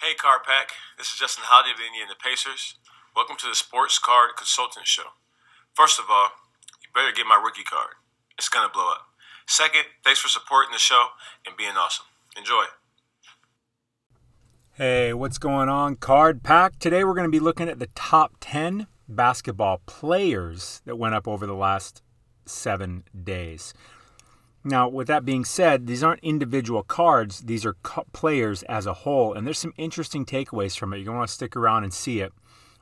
Hey, Card Pack. This is Justin Holiday of the Indiana Pacers. Welcome to the Sports Card Consultant Show. First of all, you better get my rookie card. It's going to blow up. Second, thanks for supporting the show and being awesome. Enjoy. Hey, what's going on, Card Pack? Today we're going to be looking at the top 10 basketball players that went up over the last seven days. Now, with that being said, these aren't individual cards, these are players as a whole, and there's some interesting takeaways from it. You're going to want to stick around and see it.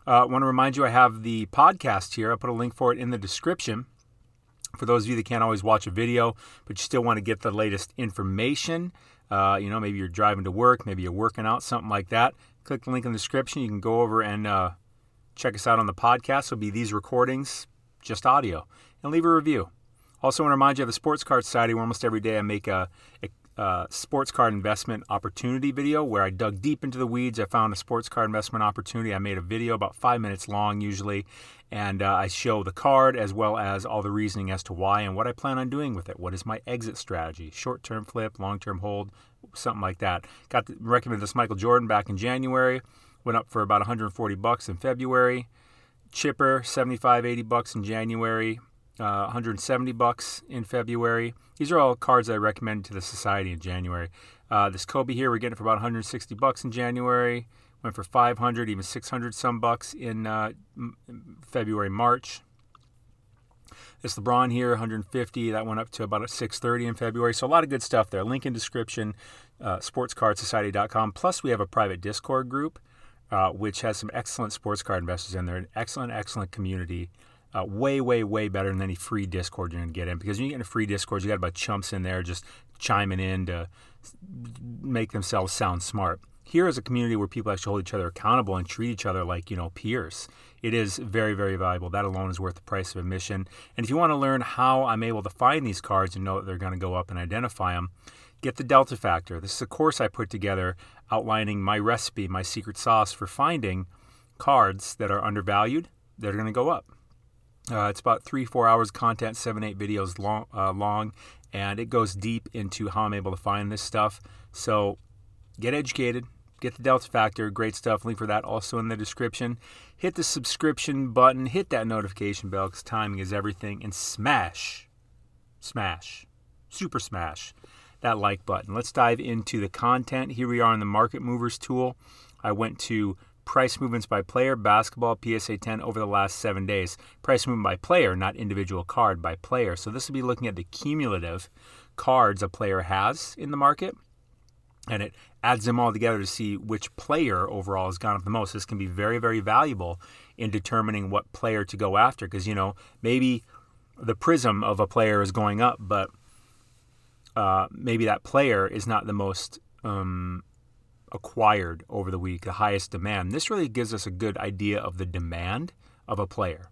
Uh, I want to remind you I have the podcast here. I'll put a link for it in the description. For those of you that can't always watch a video, but you still want to get the latest information, uh, you know, maybe you're driving to work, maybe you're working out, something like that, click the link in the description. You can go over and uh, check us out on the podcast. It'll be these recordings, just audio, and leave a review. Also, want to remind you of the Sports Card Society, where almost every day I make a, a, a, sports card investment opportunity video where I dug deep into the weeds. I found a sports card investment opportunity. I made a video about five minutes long, usually, and uh, I show the card as well as all the reasoning as to why and what I plan on doing with it. What is my exit strategy? Short term flip, long term hold, something like that. Got to recommend this Michael Jordan back in January. Went up for about 140 bucks in February. Chipper, 75, 80 bucks in January uh, 170 bucks in February. These are all cards I recommend to the society in January. Uh, this Kobe here, we're getting for about 160 bucks in January. Went for 500, even 600 some bucks in uh, February, March. This LeBron here, 150. That went up to about 630 in February. So a lot of good stuff there. Link in description, uh, sportscardsociety.com. Plus, we have a private Discord group, uh, which has some excellent sports card investors in there. An excellent, excellent community uh, way, way, way better than any free Discord you're going to get in. Because when you get in a free Discord, you got about chumps in there just chiming in to make themselves sound smart. Here is a community where people actually hold each other accountable and treat each other like, you know, peers. It is very, very valuable. That alone is worth the price of admission. And if you want to learn how I'm able to find these cards and know that they're going to go up and identify them, get the Delta Factor. This is a course I put together outlining my recipe, my secret sauce for finding cards that are undervalued that are going to go up. Uh, it's about three, four hours content, seven, eight videos long, uh, long, and it goes deep into how I'm able to find this stuff. So get educated, get the Delta Factor, great stuff. Link for that also in the description. Hit the subscription button, hit that notification bell because timing is everything, and smash, smash, super smash that like button. Let's dive into the content. Here we are in the Market Movers tool. I went to price movements by player, basketball, PSA 10 over the last seven days. Price movement by player, not individual card, by player. So this will be looking at the cumulative cards a player has in the market. And it adds them all together to see which player overall has gone up the most. This can be very, very valuable in determining what player to go after. Because, you know, maybe the prism of a player is going up, but uh, maybe that player is not the most um, acquired over the week, the highest demand. This really gives us a good idea of the demand of a player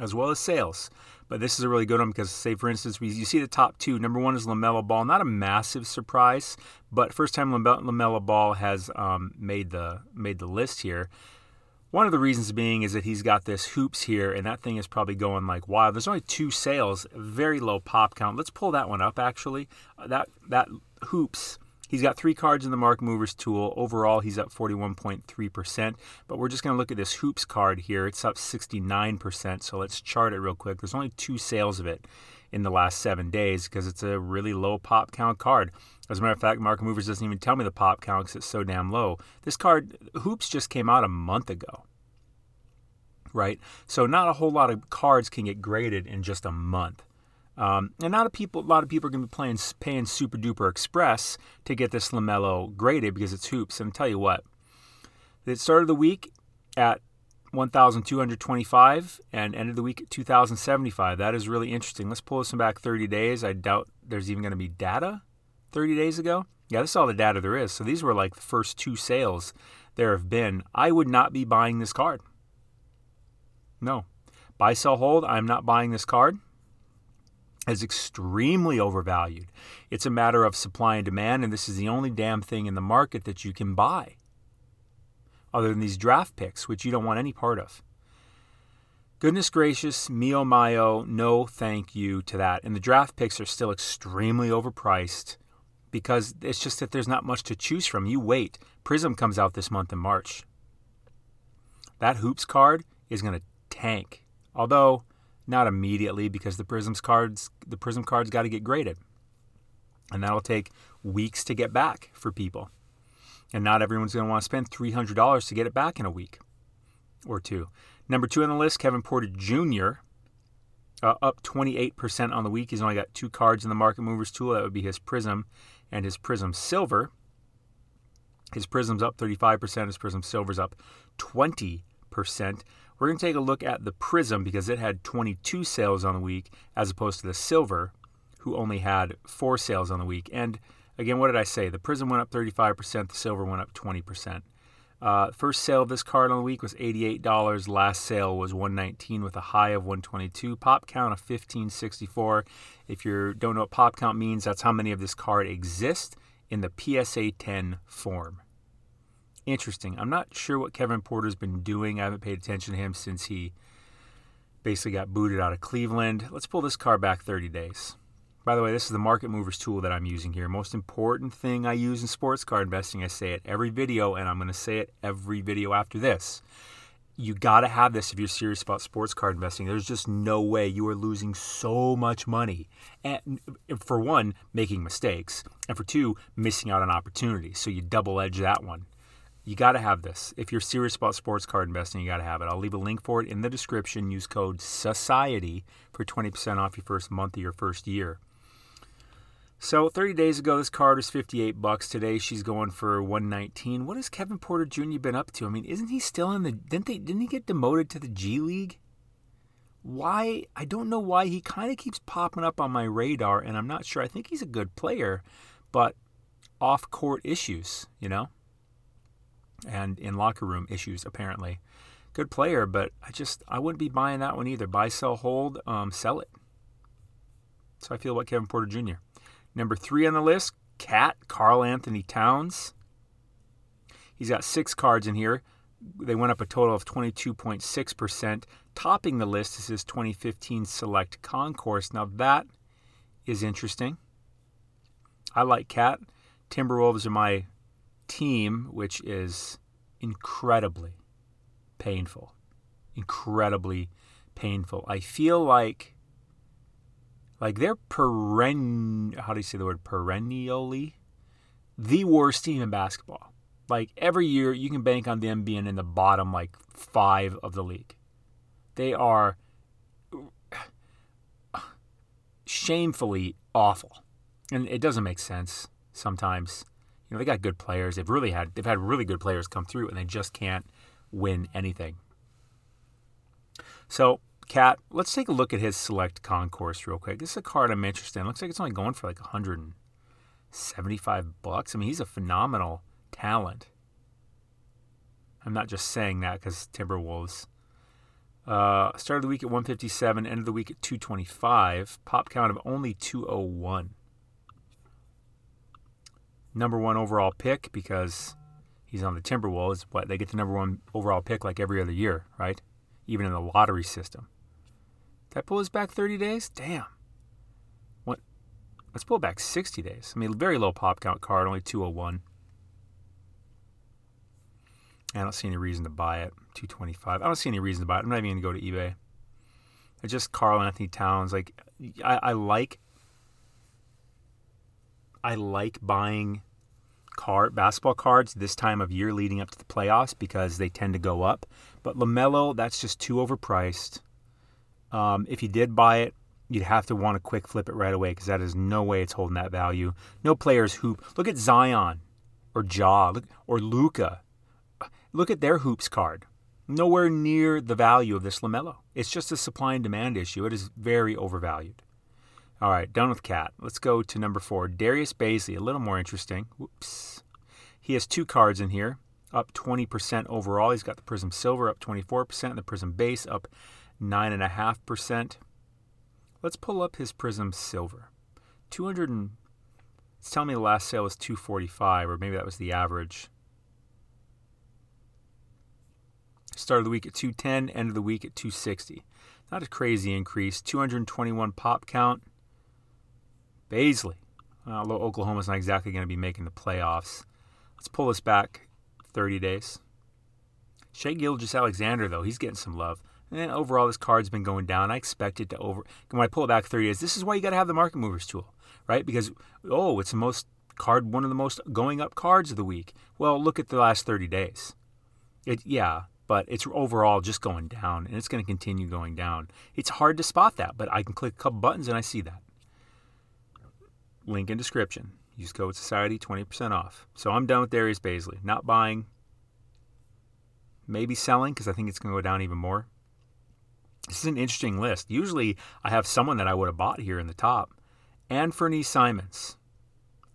as well as sales. But this is a really good one because, say, for instance, we, you see the top two. Number one is LaMelo Ball. Not a massive surprise, but first time LaMelo Ball has um, made the made the list here. One of the reasons being is that he's got this hoops here, and that thing is probably going like wild. There's only two sales, very low pop count. Let's pull that one up. Actually, that that hoops He's got three cards in the Market Movers tool. Overall, he's up 41.3%. But we're just going to look at this Hoops card here. It's up 69%. So let's chart it real quick. There's only two sales of it in the last seven days because it's a really low pop count card. As a matter of fact, Market Movers doesn't even tell me the pop count because it's so damn low. This card, Hoops, just came out a month ago. Right? So not a whole lot of cards can get graded in just a month. Um, and not a people, a lot of people are going to be playing, paying super duper express to get this LaMelo graded because it's hoops. And I'll tell you what, it started the week at 1,225 and ended the week at 2,075. That is really interesting. Let's pull this back 30 days. I doubt there's even going to be data 30 days ago. Yeah, this is all the data there is. So these were like the first two sales there have been. I would not be buying this card. No. Buy, sell, hold. I'm not buying this card is extremely overvalued. It's a matter of supply and demand, and this is the only damn thing in the market that you can buy, other than these draft picks, which you don't want any part of. Goodness gracious, mio mayo, no thank you to that. And the draft picks are still extremely overpriced. because it's just that there's not much to choose from. You wait. Prism comes out this month in March. That Hoops card is going to tank. Although not immediately because the Prism's cards the Prism cards got to get graded. And that'll take weeks to get back for people. And not everyone's going to want to spend $300 to get it back in a week or two. Number two on the list, Kevin Porter Jr., uh, up 28% on the week. He's only got two cards in the Market Movers tool. That would be his Prism and his Prism Silver. His Prism's up 35%, his Prism Silver's up 20%. We're going to take a look at the Prism because it had 22 sales on the week as opposed to the Silver, who only had four sales on the week. And again, what did I say? The Prism went up 35%, the Silver went up 20%. Uh, first sale of this card on the week was $88. Last sale was 119 with a high of 122. Pop count of 1564. If you don't know what pop count means, that's how many of this card exist in the PSA 10 form. Interesting. I'm not sure what Kevin Porter's been doing. I haven't paid attention to him since he basically got booted out of Cleveland. Let's pull this car back 30 days. By the way, this is the market movers tool that I'm using here. Most important thing I use in sports car investing. I say it every video, and I'm going to say it every video after this. You got to have this if you're serious about sports car investing. There's just no way you are losing so much money. And for one, making mistakes, and for two, missing out on opportunities. So you double edge that one. You got to have this. If you're serious about sports card investing, you got to have it. I'll leave a link for it in the description. Use code SOCIETY for 20% off your first month of your first year. So 30 days ago, this card was 58 bucks. Today, she's going for 119. What has Kevin Porter Jr. been up to? I mean, isn't he still in the? Didn't they? Didn't he get demoted to the G League? Why? I don't know why he kind of keeps popping up on my radar, and I'm not sure. I think he's a good player, but off-court issues, you know, and in locker room issues apparently. Good player, but I just I wouldn't be buying that one either. Buy, sell, hold, um, sell it. So I feel about Kevin Porter Jr. Number three on the list, Cat Carl Anthony Towns. He's got six cards in here. They went up a total of 22.6%. Topping the list is his 2015 Select Concourse. Now that is interesting. I like Cat. Timberwolves are my team, which is incredibly painful. Incredibly painful. I feel like like they're peren how do you say the word perennially the worst team in basketball. Like every year you can bank on them being in the bottom like 5 of the league. They are shamefully awful. And it doesn't make sense sometimes. You know, they got good players. They've really had they've had really good players come through and they just can't win anything. So Cat, let's take a look at his select concourse real quick. This is a card I'm interested in. Looks like it's only going for like 175 bucks. I mean, he's a phenomenal talent. I'm not just saying that because Timberwolves. Uh, started the week at 157, ended the week at 225. Pop count of only 201. Number one overall pick because he's on the Timberwolves. What they get the number one overall pick like every other year, right? Even in the lottery system. That pull us back 30 days? Damn. What? Let's pull back 60 days. I mean, very low pop count card, only 201. I don't see any reason to buy it. 225. I don't see any reason to buy it. I'm not even going to go to eBay. It's just Carl Anthony Towns. Like, I, I like. I like buying card basketball cards this time of year leading up to the playoffs because they tend to go up. But LaMelo, that's just too overpriced. Um, if you did buy it, you'd have to want to quick flip it right away because that is no way it's holding that value. No players hoop. Look at Zion or Ja or Luka. Look at their hoops card. Nowhere near the value of this LaMelo. It's just a supply and demand issue. It is very overvalued. All right, done with Cat. Let's go to number four. Darius Bazley, a little more interesting. Whoops. He has two cards in here, up 20% overall. He's got the Prism Silver up 24%, and the Prism Base up 9.5%. Let's pull up his Prism Silver. 200 and, it's telling me the last sale was 245 or maybe that was the average. Started the week at 210, end of the week at 260. Not a crazy increase. 221 pop count. Bazley, uh, although Oklahoma's not exactly going to be making the playoffs. Let's pull this back 30 days. Shai Gilgeous-Alexander, though, he's getting some love. And overall, this card's been going down. I expect it to over. When I pull it back 30 days, this is why you got to have the market movers tool, right? Because, oh, it's the most card, one of the most going up cards of the week. Well, look at the last 30 days. It, yeah, but it's overall just going down, and it's going to continue going down. It's hard to spot that, but I can click a couple buttons and I see that. Link in description. Use code Society 20% off. So I'm done with Darius Bazley. Not buying, maybe selling because I think it's going to go down even more. This is an interesting list. Usually I have someone that I would have bought here in the top. Anfernee Simons.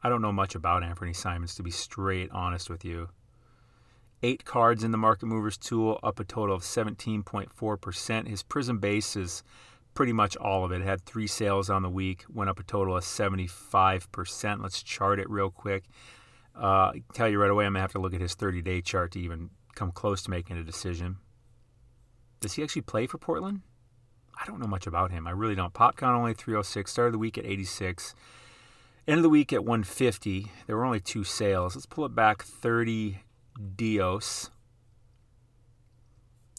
I don't know much about Anthony Simons, to be straight honest with you. Eight cards in the Market Movers tool, up a total of 17.4%. His Prism base is pretty much all of it. it. Had three sales on the week, went up a total of 75%. Let's chart it real quick. Uh, tell you right away, I'm going to have to look at his 30 day chart to even come close to making a decision. Does he actually play for Portland? I don't know much about him. I really don't. Popcon only 306. Started the week at 86. End of the week at 150. There were only two sales. Let's pull it back 30 Dios.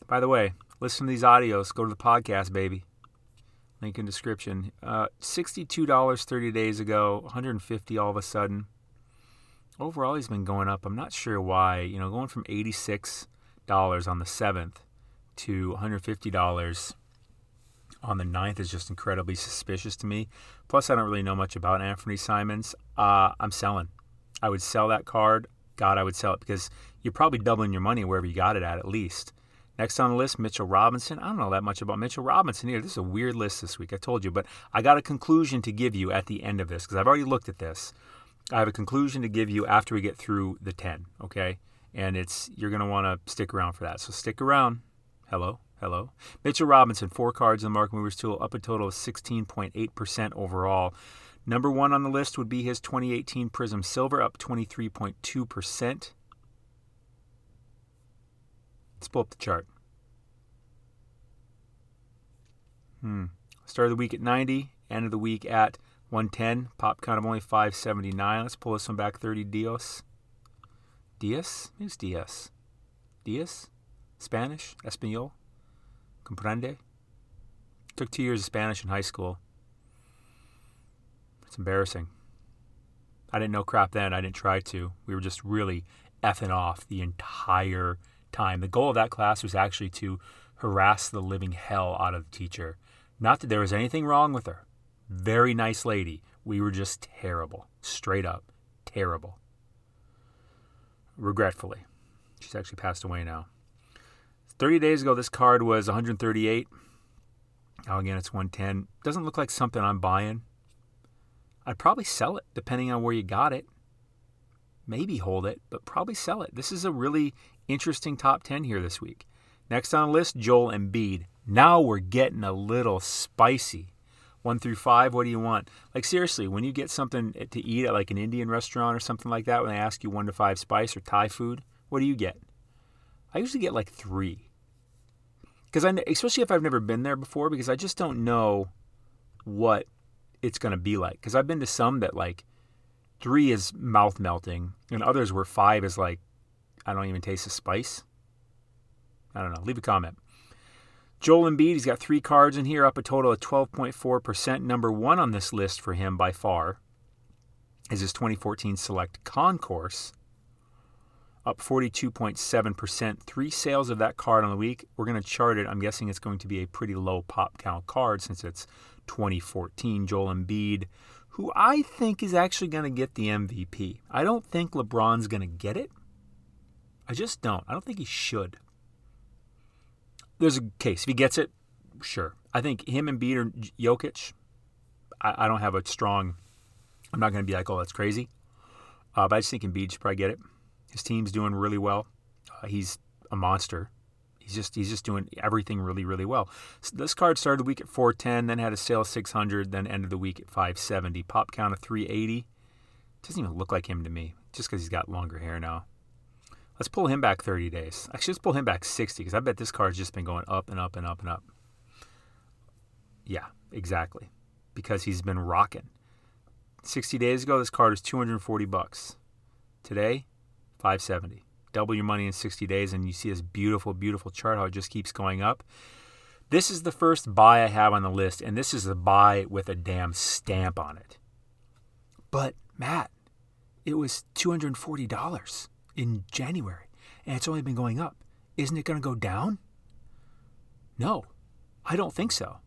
By the way, listen to these audios. Go to the podcast, baby. Link in description. Uh, $62 30 days ago, 150 all of a sudden. Overall, he's been going up. I'm not sure why. You know, going from $86 on the 7th to $150 on the 9th is just incredibly suspicious to me. Plus, I don't really know much about Anthony Simons. Uh, I'm selling. I would sell that card. God, I would sell it because you're probably doubling your money wherever you got it at, at least. Next on the list, Mitchell Robinson. I don't know that much about Mitchell Robinson here. This is a weird list this week, I told you, but I got a conclusion to give you at the end of this because I've already looked at this. I have a conclusion to give you after we get through the 10, okay? And it's you're going to want to stick around for that. So stick around. Hello. Hello. Mitchell Robinson, four cards in the Market Movers tool, up a total of 16.8% overall. Number one on the list would be his 2018 Prism Silver, up 23.2%. Let's pull up the chart. Hmm. Start of the week at 90, end of the week at 110. Pop count of only 579. Let's pull this one back 30 Dios. Diaz? Who's Diaz? Diaz? Spanish? Espanol? Comprende? Took two years of Spanish in high school. It's embarrassing. I didn't know crap then. I didn't try to. We were just really effing off the entire time. The goal of that class was actually to harass the living hell out of the teacher. Not that there was anything wrong with her. Very nice lady. We were just terrible. Straight up terrible. Regretfully. She's actually passed away now. 30 days ago, this card was 138. Now, again, it's 110. Doesn't look like something I'm buying. I'd probably sell it depending on where you got it. Maybe hold it, but probably sell it. This is a really interesting top 10 here this week. Next on the list, Joel Embiid. Now we're getting a little spicy. One through five, what do you want? Like, seriously, when you get something to eat at like an Indian restaurant or something like that, when they ask you one to five spice or Thai food, what do you get? I usually get like three. Because I, especially if I've never been there before, because I just don't know what it's going to be like. Because I've been to some that like three is mouth melting, and others where five is like, I don't even taste the spice. I don't know. Leave a comment. Joel Embiid, he's got three cards in here, up a total of 12.4%. Number one on this list for him by far is his 2014 Select Concourse, up 42.7%. Three sales of that card on the week. We're going to chart it. I'm guessing it's going to be a pretty low pop count card since it's 2014. Joel Embiid, who I think is actually going to get the MVP. I don't think LeBron's going to get it. I just don't. I don't think he should there's a case. If he gets it, sure. I think him and Beat or Jokic. I, I, don't have a strong. I'm not going to be like, oh, that's crazy. Uh, but I just think Embiid should probably get it. His team's doing really well. Uh, he's a monster. He's just he's just doing everything really really well. So this card started the week at 410, then had a sale 600, then ended the week at 570. Pop count of 380. Doesn't even look like him to me, just because he's got longer hair now. Let's pull him back 30 days. Actually, let's pull him back 60 because I bet this card's just been going up and up and up and up. Yeah, exactly. Because he's been rocking. 60 days ago, this card was 240 bucks. Today, 570. Double your money in 60 days, and you see this beautiful, beautiful chart how it just keeps going up. This is the first buy I have on the list, and this is the buy with a damn stamp on it. But, Matt, it was $240 in January, and it's only been going up. Isn't it going to go down? No, I don't think so.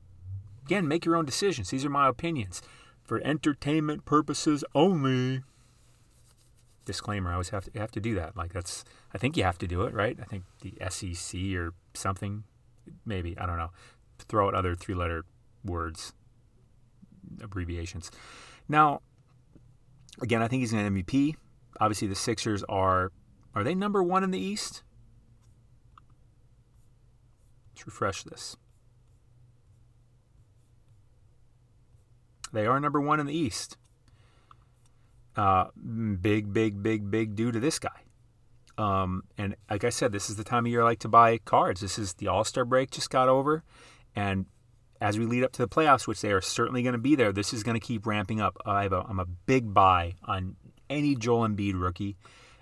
Again, make your own decisions. These are my opinions. For entertainment purposes only. Disclaimer, I always have to have to do that. Like that's I think you have to do it, right? I think the SEC or something maybe, I don't know. Throw out other three letter words, abbreviations. Now, again, I think he's an MVP. Obviously, the Sixers are are they number one in the East? Let's refresh this. They are number one in the East. Uh, big, big, big, big due to this guy. Um, and like I said, this is the time of year I like to buy cards. This is the All Star break just got over, and as we lead up to the playoffs, which they are certainly going to be there, this is going to keep ramping up. I have a, I'm a big buy on any Joel Embiid rookie,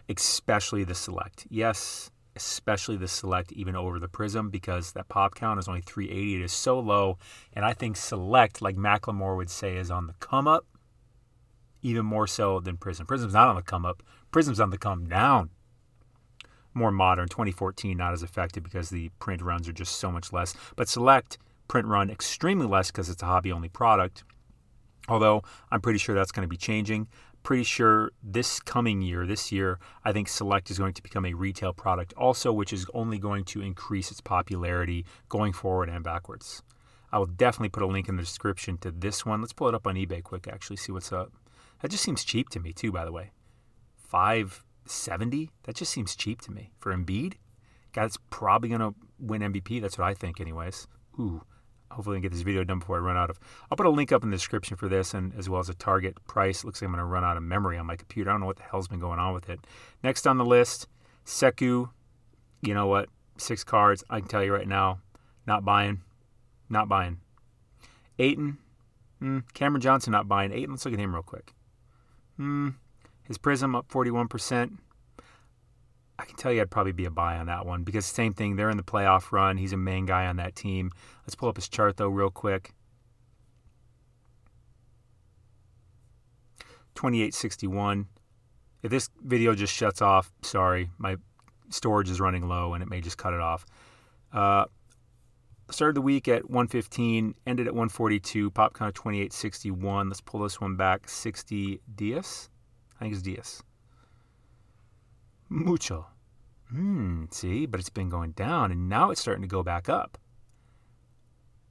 especially the select. Yes, especially the select, even over the prism, because that pop count is only 380. It is so low, and I think select, like Macklemore would say, is on the come up, even more so than prism. Prism's not on the come up. Prism's on the come down more modern. 2014 not as effective because the print runs are just so much less. But Select print run extremely less because it's a hobby only product. Although I'm pretty sure that's going to be changing. Pretty sure this coming year, this year, I think Select is going to become a retail product also, which is only going to increase its popularity going forward and backwards. I will definitely put a link in the description to this one. Let's pull it up on eBay quick, actually, see what's up. That just seems cheap to me, too, by the way. 570? That just seems cheap to me. For Embiid, guy that's probably going to win MVP. That's what I think, anyways. Ooh, hopefully I get this video done before I run out of. I'll put a link up in the description for this and as well as a target price. Looks like I'm going to run out of memory on my computer. I don't know what the hell's been going on with it. Next on the list, Sekou. You know what? Six cards. I can tell you right now, not buying. Not buying. Ayton. Mm, Cameron Johnson not buying. Ayton, let's look at him real quick. Hmm. His Prism up 41%. I can tell you I'd probably be a buy on that one because same thing. They're in the playoff run. He's a main guy on that team. Let's pull up his chart though real quick. 2861. If this video just shuts off, sorry, my storage is running low and it may just cut it off. Uh, started the week at 115, ended at 142, pop count 2861. Let's pull this one back 60 Dias. I think it's Diaz. Mucho. Hmm, see, but it's been going down and now it's starting to go back up.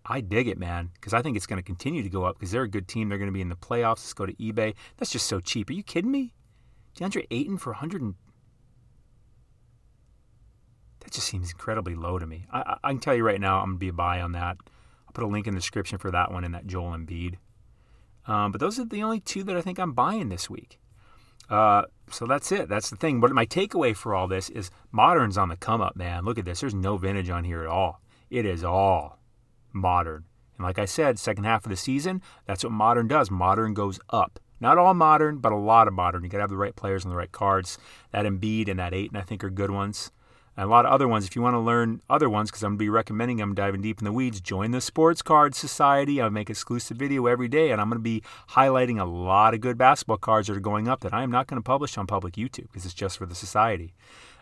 I dig it, man, because I think it's going to continue to go up because they're a good team. They're going to be in the playoffs. Let's go to eBay. That's just so cheap. Are you kidding me? DeAndre Ayton for 100 and... That just seems incredibly low to me. I, I, can tell you right now, I'm going to be a buy on that. I'll put a link in the description for that one and that Joel Embiid. Um, but those are the only two that I think I'm buying this week. Uh, so that's it. That's the thing. But my takeaway for all this is modern's on the come up, man. Look at this. There's no vintage on here at all. It is all modern. And like I said, second half of the season, that's what modern does. Modern goes up. Not all modern, but a lot of modern. You got to have the right players and the right cards. That Embiid and that Ayton, I think, are good ones and a lot of other ones. If you want to learn other ones, because I'm going to be recommending them, diving deep in the weeds, join the Sports Card Society. I make exclusive video every day, and I'm going to be highlighting a lot of good basketball cards that are going up that I am not going to publish on public YouTube because it's just for the society.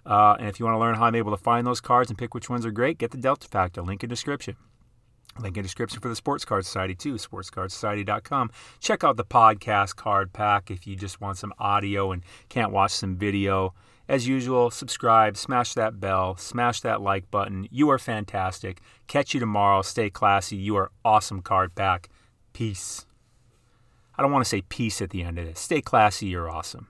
Uh, and if you want to learn how I'm able to find those cards and pick which ones are great, get the Delta Factor. Link in description. Link in description for the Sports Card Society too, sportscardsociety.com. Check out the podcast card pack if you just want some audio and can't watch some video. As usual, subscribe, smash that bell, smash that like button. You are fantastic. Catch you tomorrow. Stay classy. You are awesome card pack. Peace. I don't want to say peace at the end of this. Stay classy. You're awesome.